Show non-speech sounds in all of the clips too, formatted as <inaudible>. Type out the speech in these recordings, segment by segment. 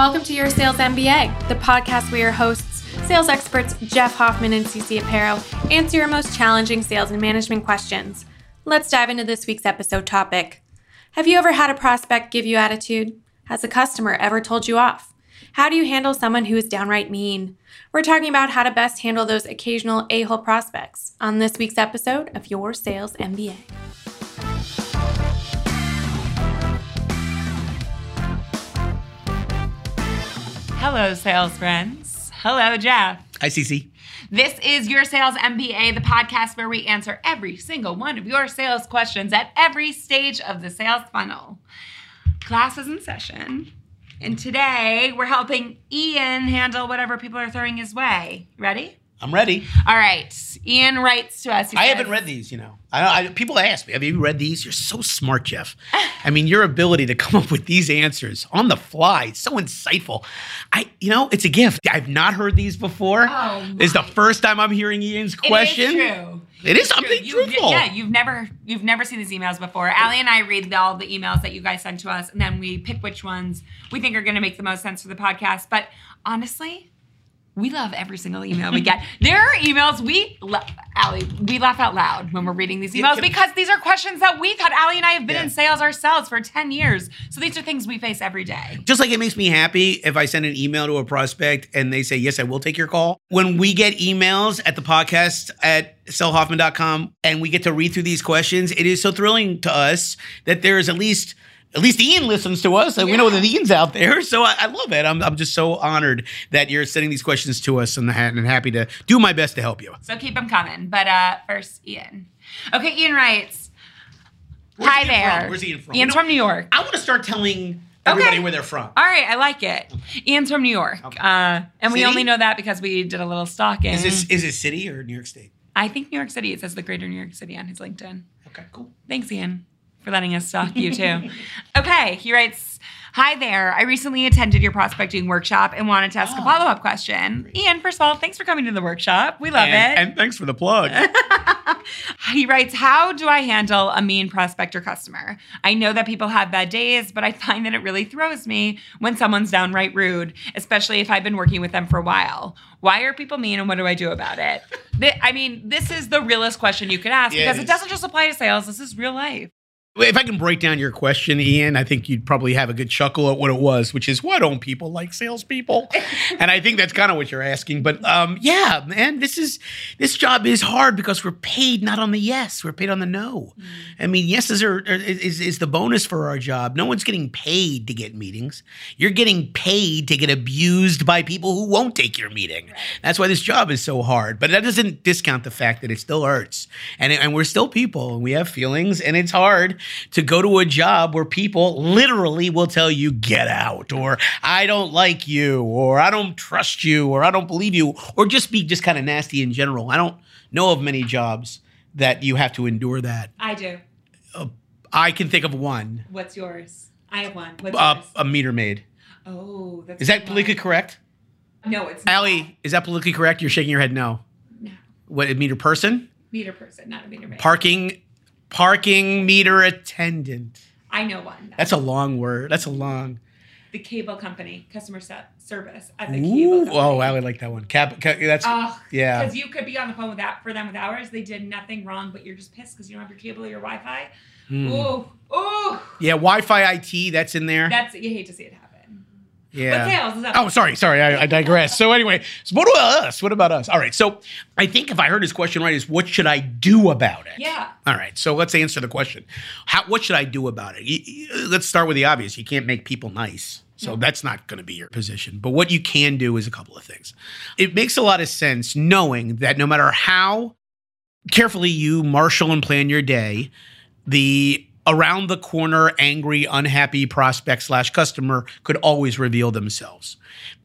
Welcome to Your Sales MBA, the podcast where your hosts, sales experts Jeff Hoffman and CC Aparo, answer your most challenging sales and management questions. Let's dive into this week's episode topic. Have you ever had a prospect give you attitude? Has a customer ever told you off? How do you handle someone who is downright mean? We're talking about how to best handle those occasional a hole prospects on this week's episode of Your Sales MBA. Hello, sales friends. Hello, Jeff. Hi, Cece. This is Your Sales MBA, the podcast where we answer every single one of your sales questions at every stage of the sales funnel. Class is in session, and today we're helping Ian handle whatever people are throwing his way. Ready? I'm ready. All right. Ian writes to us. I says- haven't read these, you know. I, I, people ask me, have you read these? You're so smart, Jeff. I mean, your ability to come up with these answers on the fly, it's so insightful. I, you know, it's a gift. I've not heard these before. Oh, is the first time I'm hearing Ian's question. It is true. It is It's true. something You- truthful. Yeah, you've never you've never seen these emails before. Allie and I read all the emails that you guys send to us, and then we pick which ones we think are going to make the most sense for the podcast. But honestly, we love every single email we get. <laughs> there are emails we, la- Allie, we laugh out loud when we're reading these emails because these are questions that we've had. Allie and I have been Yeah. in sales ourselves for ten years, so these are things we face every day. Just like it makes me happy if I send an email to a prospect and they say, Yes, I will take your call. When we get emails at the podcast at sellhoffman.com and we get to read through these questions, it is so thrilling to us that there is at least at least Ian listens to us, and we know Yeah. that Ian's out there. So I, I love it. I'm, I'm just so honored that you're sending these questions to us and, and happy to do my best to help you. So keep them coming. But uh, first, Ian. Okay, Ian writes. Where's Hi Ian there. from? Where's Ian from? Ian's You know, from New York. I want to start telling everybody Okay. where they're from. All right, I like it. Ian's from New York, Okay. uh, and we only know that because we did a little stalking. Is this is it city or New York State? I think New York City. It says the Greater New York City on his LinkedIn. Okay, cool. Thanks, Ian, for letting us stalk you too. <laughs> okay, he writes. Hi there. I recently attended your prospecting workshop and wanted to ask a Oh. follow up question. Ian, first of all, thanks for coming to the workshop. We love and, it. and thanks for the plug. <laughs> He writes, How do I handle a mean prospect or customer? I know that people have bad days, but I find that it really throws me when someone's downright rude, especially if I've been working with them for a while. Why are people mean and what do I do about it? <laughs> I mean, this is the realest question you could ask Yeah, it because it is. doesn't just apply to sales, this is real life. If I can break down your question, Ian, I think you'd probably have a good chuckle at what it was, which is why don't people like salespeople? <laughs> and I think that's kind of what you're asking. But um, yeah, man, this is this job is hard because we're paid not on the yes, we're paid on the no. I mean, yeses are, are is, is the bonus for our job. No one's getting paid to get meetings. You're getting paid to get abused by people who won't take your meeting. That's why this job is so hard. But that doesn't discount the fact that it still hurts, and and we're still people, and we have feelings, and it's hard to go to a job where people literally will tell you get out, or I don't like you, or I don't trust you, or I don't believe you, or just be just kind of nasty in general. I don't know of many jobs that you have to endure that. I do. I can think of one, What's yours? I have one. What's uh, a meter maid. Oh, that's Is that politically correct? No, it's Allie, is that politically correct? You're shaking your head no. No. What a meter person? Meter person, not a meter maid. Parking parking meter attendant. I know one. That's a long word. That's a long. the cable company, customer se- service at the Ooh, cable company. oh, Allie like that one. Cap, cap that's Oh, yeah. Because you could be on the phone with that for them with hours. They did nothing wrong, but you're just pissed because you don't have your cable or your Wi-Fi. Mm. Ooh, ooh. Yeah, Wi-Fi IT. That's in there. That's you hate to see it happen. Yeah. What sales is up? Oh, sorry, sorry, I, I digress. So anyway, so what about us? What about us? All right. So I think if I heard his question right, is what should I do about it? Yeah. All right. So let's answer the question. How? What should I do about it? Let's start with the obvious. You can't make people nice. So that's not going to be your position. But what you can do is a couple of things. It makes a lot of sense knowing that no matter how carefully you marshal and plan your day, the around the corner angry unhappy prospect slash customer could always reveal themselves.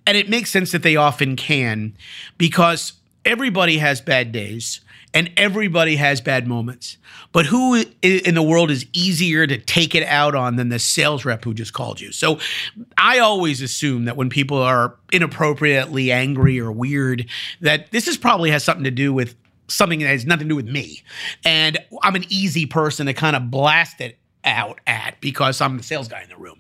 And it makes sense that they often can because everybody has bad days and everybody has bad moments. But who in the world is easier to take it out on than the sales rep who just called you? So i always assume that when people are inappropriately angry or weird that this is probably has something to do with something that has nothing to do with me. And I'm an easy person to kind of blast it out at because I'm the sales guy in the room.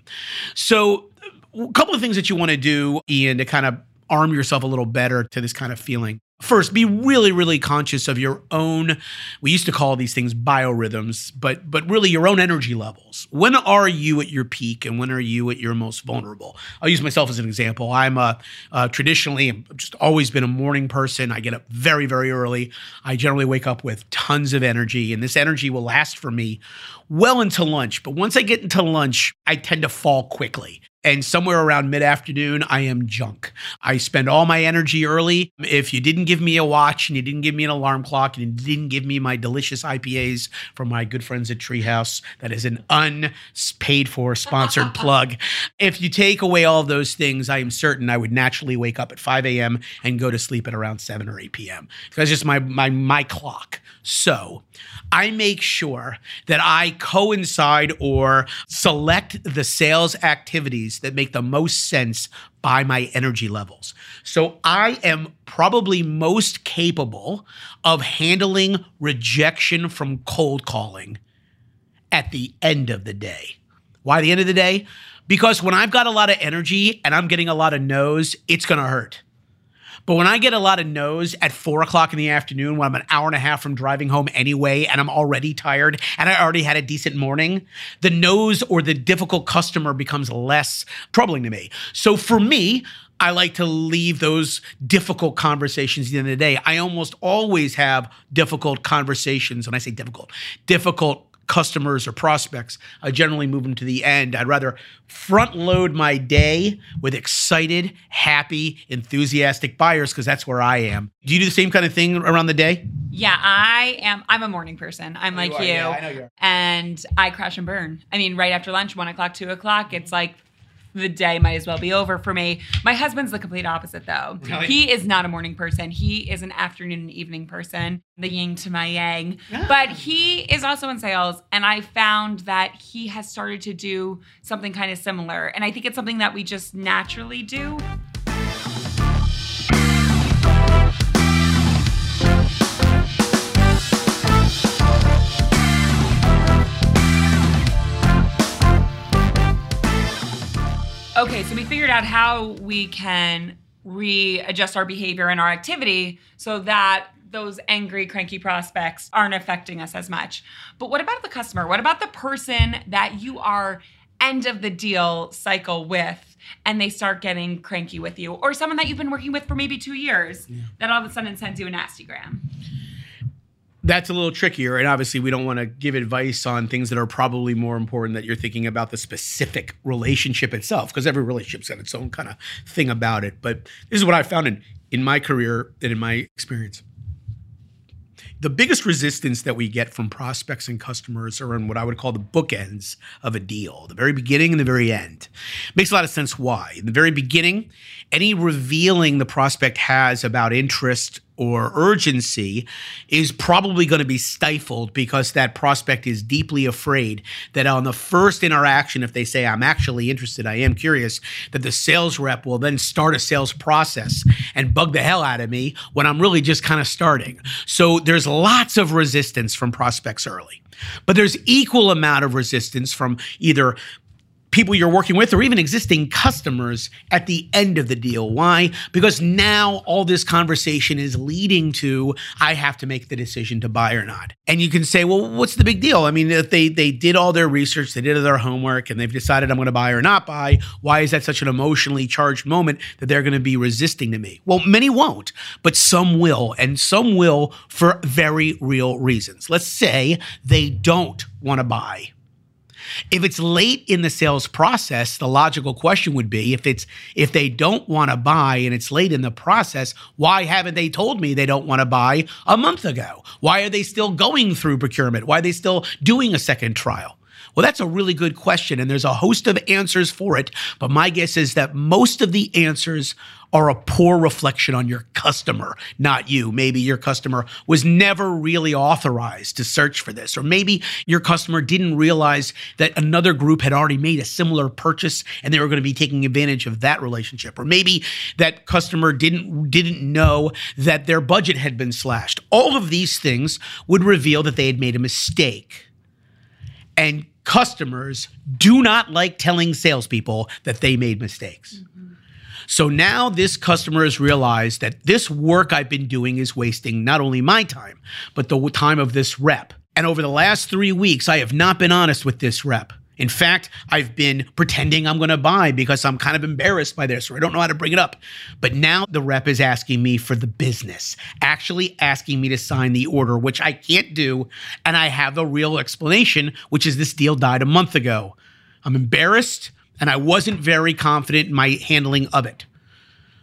So a couple of things that you want to do, Ian, to kind of arm yourself a little better to this kind of feeling. First, be really, really conscious of your own. We used to call these things biorhythms, but but really your own energy levels. When are you at your peak, and when are you at your most vulnerable? I'll use myself as an example. I'm a, uh, traditionally just always been a morning person. I get up very, very early. I generally wake up with tons of energy, and this energy will last for me well into lunch. But once I get into lunch, I tend to fall quickly and somewhere around mid afternoon, I am junk. I spend all my energy early. If you didn't give me a watch and you didn't give me an alarm clock and you didn't give me my delicious IPAs from my good friends at Treehouse, that is an unpaid for sponsored <laughs> plug. If you take away all those things, I am certain I would naturally wake up at 5 a.m. and go to sleep at around 7 or 8 p.m. That's just my my my clock. So I make sure that I coincide or select the sales activities that make the most sense by my energy levels. So I am probably most capable of handling rejection from cold calling at the end of the day. Why the end of the day? Because when I've got a lot of energy and I'm getting a lot of no's, it's gonna hurt. But when I get a lot of no's at four o'clock in the afternoon, when I'm an hour and a half from driving home anyway, and I'm already tired and I already had a decent morning, the no's or the difficult customer becomes less troubling to me. So for me, I like to leave those difficult conversations at the end of the day. I almost always have difficult conversations. When I say difficult, difficult customers or prospects, I generally move them to the end. I'd rather front load my day with excited, happy, enthusiastic buyers because that's where I am. Do you do the same kind of thing around the day? Yeah, I am. I'm a morning person. I'm oh, like you you. Yeah, I know you are. And I crash and burn. I mean, right after lunch, one o'clock, two o'clock, it's like the day might as well be over for me. My husband's the complete opposite though. Really? He is not a morning person. He is an afternoon and evening person, the yin to my yang. Ah. But he is also in sales and I found that he has started to do something kind of similar. And I think it's something that we just naturally do. Okay, so we figured out how we can readjust our behavior and our activity so that those angry, cranky prospects aren't affecting us as much. But what about the customer? What about the person that you are end of the deal cycle with and they start getting cranky with you? Or someone that you've been working with for maybe two years that all of a sudden sends you a nasty gram? That's a little trickier. And obviously, we don't want to give advice on things that are probably more important that you're thinking about the specific relationship itself, because every relationship's got its own kind of thing about it. But this is what I found in, in my career and in my experience. The biggest resistance that we get from prospects and customers are in what I would call the bookends of a deal, the very beginning and the very end. Makes a lot of sense why. In the very beginning, any revealing the prospect has about interest or urgency is probably going to be stifled because that prospect is deeply afraid that on the first interaction, if they say, I'm actually interested, I am curious, that the sales rep will then start a sales process and bug the hell out of me when I'm really just kind of starting. So there's lots of resistance from prospects early. But there's equal amount of resistance from either people you're working with or even existing customers at the end of the deal. Why? Because now all this conversation is leading to I have to make the decision to buy or not. And you can say, well, what's the big deal? I mean, if they they did all their research, they did their homework, and they've decided I'm going to buy or not buy, why is that such an emotionally charged moment that they're going to be resisting to me? Well, many won't, but some will, and some will for very real reasons. Let's say they don't want to buy. If it's late in the sales process, the logical question would be if it's if they don't want to buy and it's late in the process, why haven't they told me they don't want to buy a month ago? Why are they still going through procurement? Why are they still doing a second trial? Well, that's a really good question, and there's a host of answers for it. But my guess is that most of the answers are a poor reflection on your customer, not you. Maybe your customer was never really authorized to search for this, or maybe your customer didn't realize that another group had already made a similar purchase and they were going to be taking advantage of that relationship, or maybe that customer didn't didn't know that their budget had been slashed. All of these things would reveal that they had made a mistake. And customers do not like telling salespeople that they made mistakes. So now this customer has realized that this work I've been doing is wasting not only my time, but the time of this rep. And over the last three weeks, I have not been honest with this rep. In fact, I've been pretending I'm going to buy because I'm kind of embarrassed by this or I don't know how to bring it up. But now the rep is asking me for the business, actually asking me to sign the order, which I can't do. And I have a real explanation, which is this deal died a month ago. I'm embarrassed and I wasn't very confident in my handling of it.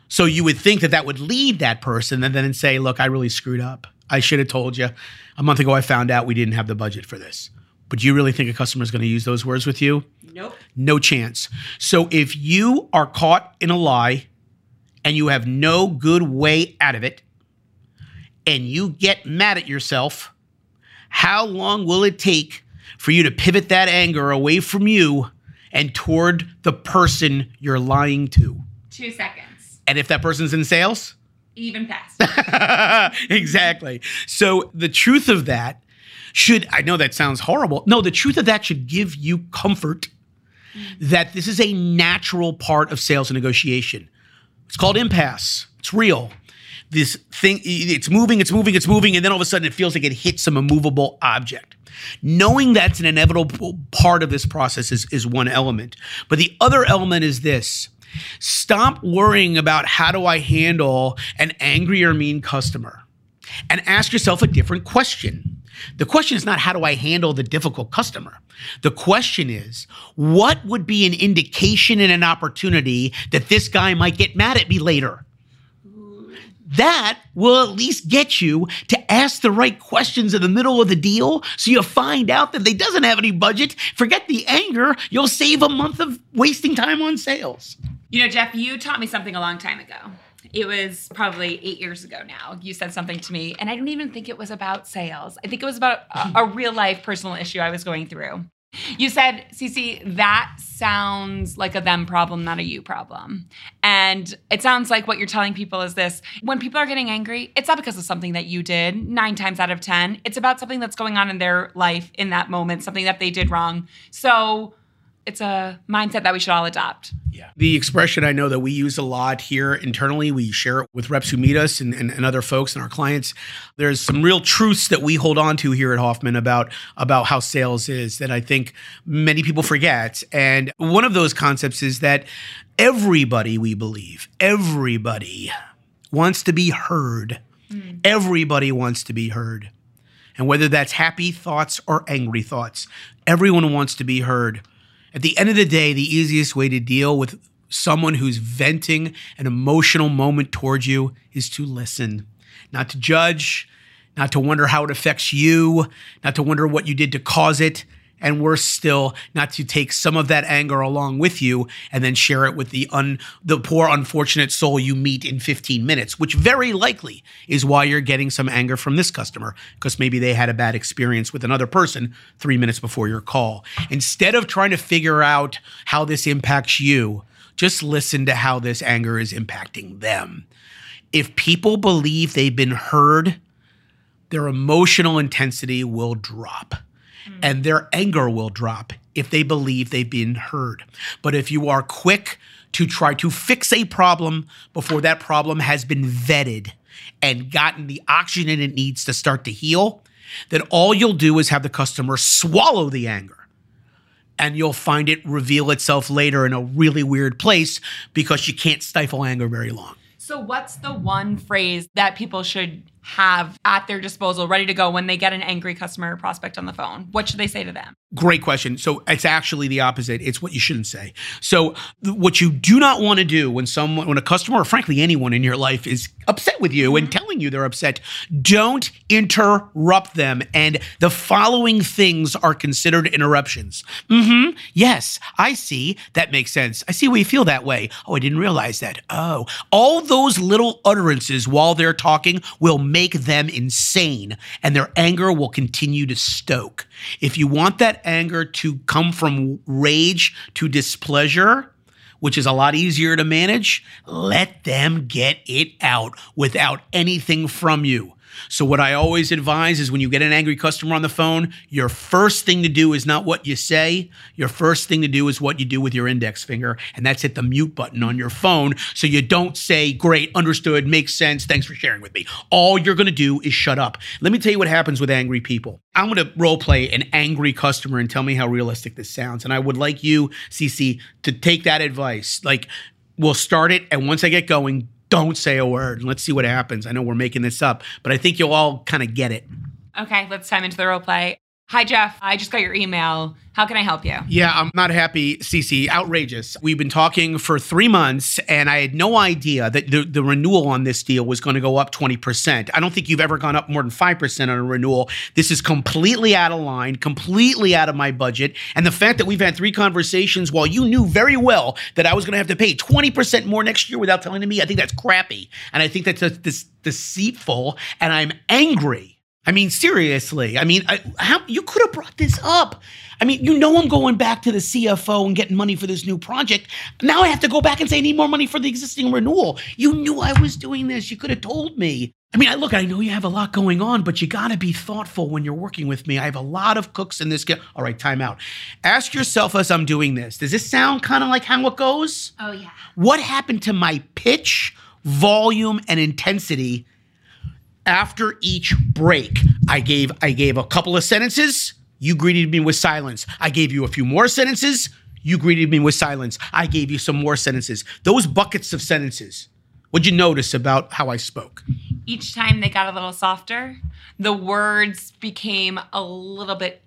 So you would think that that would lead that person and then say, look, I really screwed up. I should have told you. A month ago, I found out we didn't have the budget for this. But do you really think a customer is going to use those words with you? Nope. No chance. So if you are caught in a lie and you have no good way out of it, and you get mad at yourself, how long will it take for you to pivot that anger away from you and toward the person you're lying to? Two seconds. And if that person's in sales? Even faster. <laughs> exactly. So the truth of that should, I know that sounds horrible. No, the truth of that should give you comfort that this is a natural part of sales and negotiation. It's called impasse. It's real. This thing, it's moving, it's moving, it's moving, and then all of a sudden it feels like it hits some immovable object. Knowing that's an inevitable part of this process is, is one element. But the other element is this stop worrying about how do I handle an angry or mean customer and ask yourself a different question. The question is not how do I handle the difficult customer? The question is what would be an indication and an opportunity that this guy might get mad at me later? That will at least get you to ask the right questions in the middle of the deal so you find out that they doesn't have any budget. Forget the anger, you'll save a month of wasting time on sales. You know, Jeff, you taught me something a long time ago. It was probably eight years ago now. You said something to me, and I don't even think it was about sales. I think it was about a, <laughs> a real life personal issue I was going through. You said, Cece, that sounds like a them problem, not a you problem. And it sounds like what you're telling people is this when people are getting angry, it's not because of something that you did nine times out of 10. It's about something that's going on in their life in that moment, something that they did wrong. So it's a mindset that we should all adopt. Yeah. The expression I know that we use a lot here internally, we share it with reps who meet us and, and, and, other folks and our clients. There's some real truths that we hold on to here at Hoffman about, about how sales is that I think many people forget. And one of those concepts is that everybody, we believe, everybody wants to be heard. Mm. Everybody wants to be heard. And whether that's happy thoughts or angry thoughts, everyone wants to be heard. At the end of the day, the easiest way to deal with someone who's venting an emotional moment towards you is to listen, not to judge, not to wonder how it affects you, not to wonder what you did to cause it, and worse still, not to take some of that anger along with you and then share it with the un the poor unfortunate soul you meet in 15 minutes, which very likely is why you're getting some anger from this customer because maybe they had a bad experience with another person 3 minutes before your call. Instead of trying to figure out how this impacts you, just listen to how this anger is impacting them. If people believe they've been heard, their emotional intensity will drop mm. and their anger will drop if they believe they've been heard. But if you are quick to try to fix a problem before that problem has been vetted and gotten the oxygen it needs to start to heal, then all you'll do is have the customer swallow the anger. And you'll find it reveal itself later in a really weird place because you can't stifle anger very long. So, what's the one phrase that people should have at their disposal, ready to go when they get an angry customer or prospect on the phone? What should they say to them? Great question. So it's actually the opposite. It's what you shouldn't say. So what you do not want to do when someone, when a customer, or frankly anyone in your life is upset with you and telling you they're upset, don't interrupt them. And the following things are considered interruptions. Mm-hmm. Yes, I see. That makes sense. I see why you feel that way. Oh, I didn't realize that. Oh, all those little utterances while they're talking will make them insane and their anger will continue to stoke. If you want that anger to come from rage to displeasure, which is a lot easier to manage, let them get it out without anything from you. So, what I always advise is when you get an angry customer on the phone, your first thing to do is not what you say. Your first thing to do is what you do with your index finger, and that's hit the mute button on your phone so you don't say, Great, understood, makes sense, thanks for sharing with me. All you're gonna do is shut up. Let me tell you what happens with angry people. I'm gonna role play an angry customer and tell me how realistic this sounds. And I would like you, CC, to take that advice. Like, we'll start it, and once I get going, don't say a word. and Let's see what happens. I know we're making this up, but I think you'll all kind of get it. Okay, let's time into the role play. Hi, Jeff. I just got your email. How can I help you? Yeah, I'm not happy, Cece. Outrageous. We've been talking for three months, and I had no idea that the, the renewal on this deal was going to go up 20%. I don't think you've ever gone up more than 5% on a renewal. This is completely out of line, completely out of my budget. And the fact that we've had three conversations while you knew very well that I was going to have to pay 20% more next year without telling me, I think that's crappy. And I think that's this deceitful, and I'm angry. I mean, seriously. I mean, I, how you could have brought this up. I mean, you know, I'm going back to the CFO and getting money for this new project. Now I have to go back and say I need more money for the existing renewal. You knew I was doing this. You could have told me. I mean, I look, I know you have a lot going on, but you got to be thoughtful when you're working with me. I have a lot of cooks in this. Ge- All right, time out. Ask yourself as I'm doing this. Does this sound kind of like how it goes? Oh, yeah. What happened to my pitch, volume, and intensity after each break, I gave I gave a couple of sentences. You greeted me with silence. I gave you a few more sentences. You greeted me with silence. I gave you some more sentences. Those buckets of sentences. What'd you notice about how I spoke? Each time they got a little softer, the words became a little bit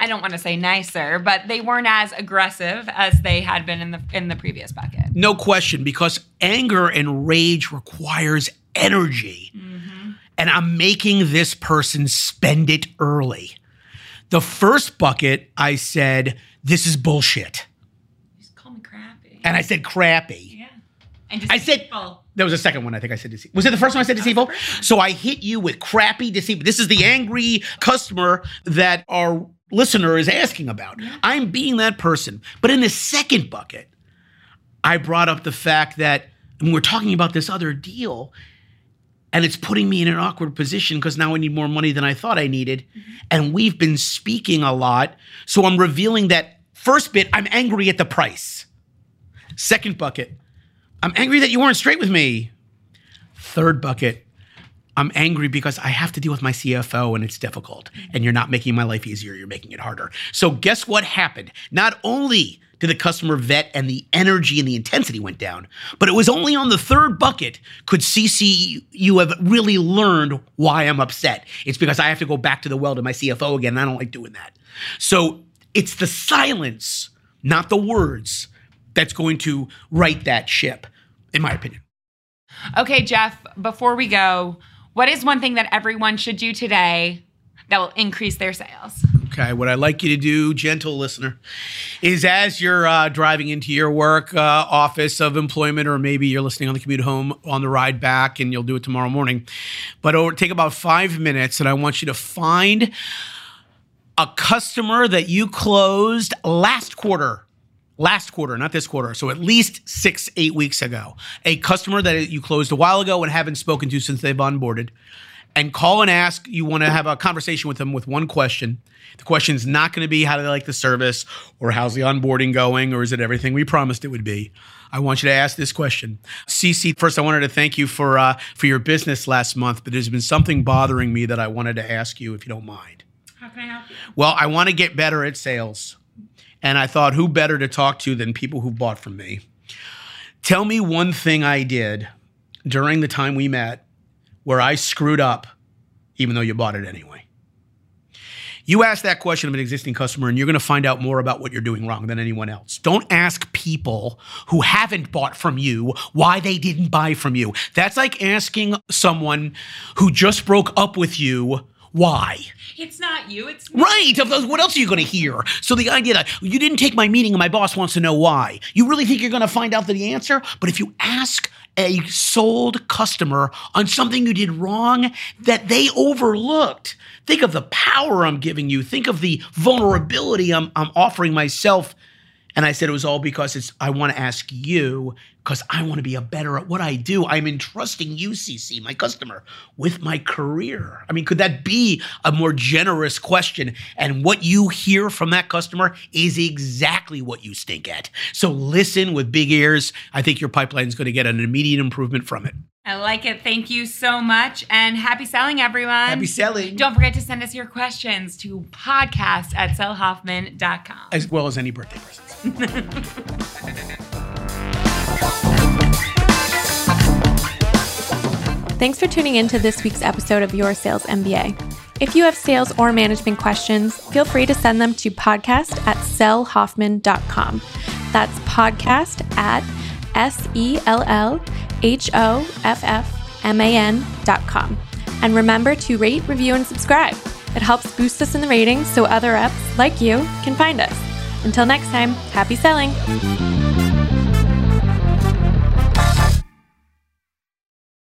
I don't want to say nicer, but they weren't as aggressive as they had been in the in the previous bucket. No question, because anger and rage requires energy. Mm-hmm. And I'm making this person spend it early. The first bucket, I said, This is bullshit. Just call me crappy. And I said crappy. yeah. And I said there was a second one. I think I said deceitful. Was it the first one I said deceitful? So I hit you with crappy deceitful. This is the angry customer that our listener is asking about. I'm being that person. But in the second bucket, I brought up the fact that when we're talking about this other deal, and it's putting me in an awkward position because now I need more money than I thought I needed. Mm-hmm. And we've been speaking a lot. So I'm revealing that first bit, I'm angry at the price. Second bucket, I'm angry that you weren't straight with me. Third bucket, I'm angry because I have to deal with my CFO and it's difficult. And you're not making my life easier, you're making it harder. So, guess what happened? Not only did the customer vet and the energy and the intensity went down, but it was only on the third bucket could CC you have really learned why I'm upset. It's because I have to go back to the well to my CFO again, and I don't like doing that. So, it's the silence, not the words, that's going to right that ship, in my opinion. Okay, Jeff, before we go, what is one thing that everyone should do today that will increase their sales? Okay, what I'd like you to do, gentle listener, is as you're uh, driving into your work uh, office of employment, or maybe you're listening on the commute home on the ride back, and you'll do it tomorrow morning. But it'll take about five minutes, and I want you to find a customer that you closed last quarter. Last quarter, not this quarter. So at least six, eight weeks ago. A customer that you closed a while ago and haven't spoken to since they've onboarded. And call and ask. You want to have a conversation with them with one question. The question is not going to be how do they like the service or how's the onboarding going or is it everything we promised it would be. I want you to ask this question. CC, first I wanted to thank you for uh, for your business last month, but there's been something bothering me that I wanted to ask you if you don't mind. How can I help you? Well, I want to get better at sales. And I thought, who better to talk to than people who bought from me? Tell me one thing I did during the time we met where I screwed up, even though you bought it anyway. You ask that question of an existing customer, and you're going to find out more about what you're doing wrong than anyone else. Don't ask people who haven't bought from you why they didn't buy from you. That's like asking someone who just broke up with you why. It's not you, it's me. Right. Of those, what else are you going to hear? So the idea that you didn't take my meeting and my boss wants to know why. You really think you're going to find out the answer? But if you ask a sold customer on something you did wrong that they overlooked, think of the power I'm giving you. Think of the vulnerability I'm, I'm offering myself And I said it was all because it's I want to ask you because I want to be a better at what I do. I'm entrusting you, CC, my customer, with my career. I mean, could that be a more generous question? And what you hear from that customer is exactly what you stink at. So listen with big ears. I think your pipeline is going to get an immediate improvement from it. I like it. Thank you so much. And happy selling, everyone. Happy selling. Don't forget to send us your questions to podcast at sellhoffman.com. As well as any birthday presents. <laughs> Thanks for tuning in to this week's episode of Your Sales MBA. If you have sales or management questions, feel free to send them to podcast at sellhoffman.com. That's podcast at S E L L H O F F M A N.com. And remember to rate, review, and subscribe. It helps boost us in the ratings so other reps like you can find us. Until next time, happy selling.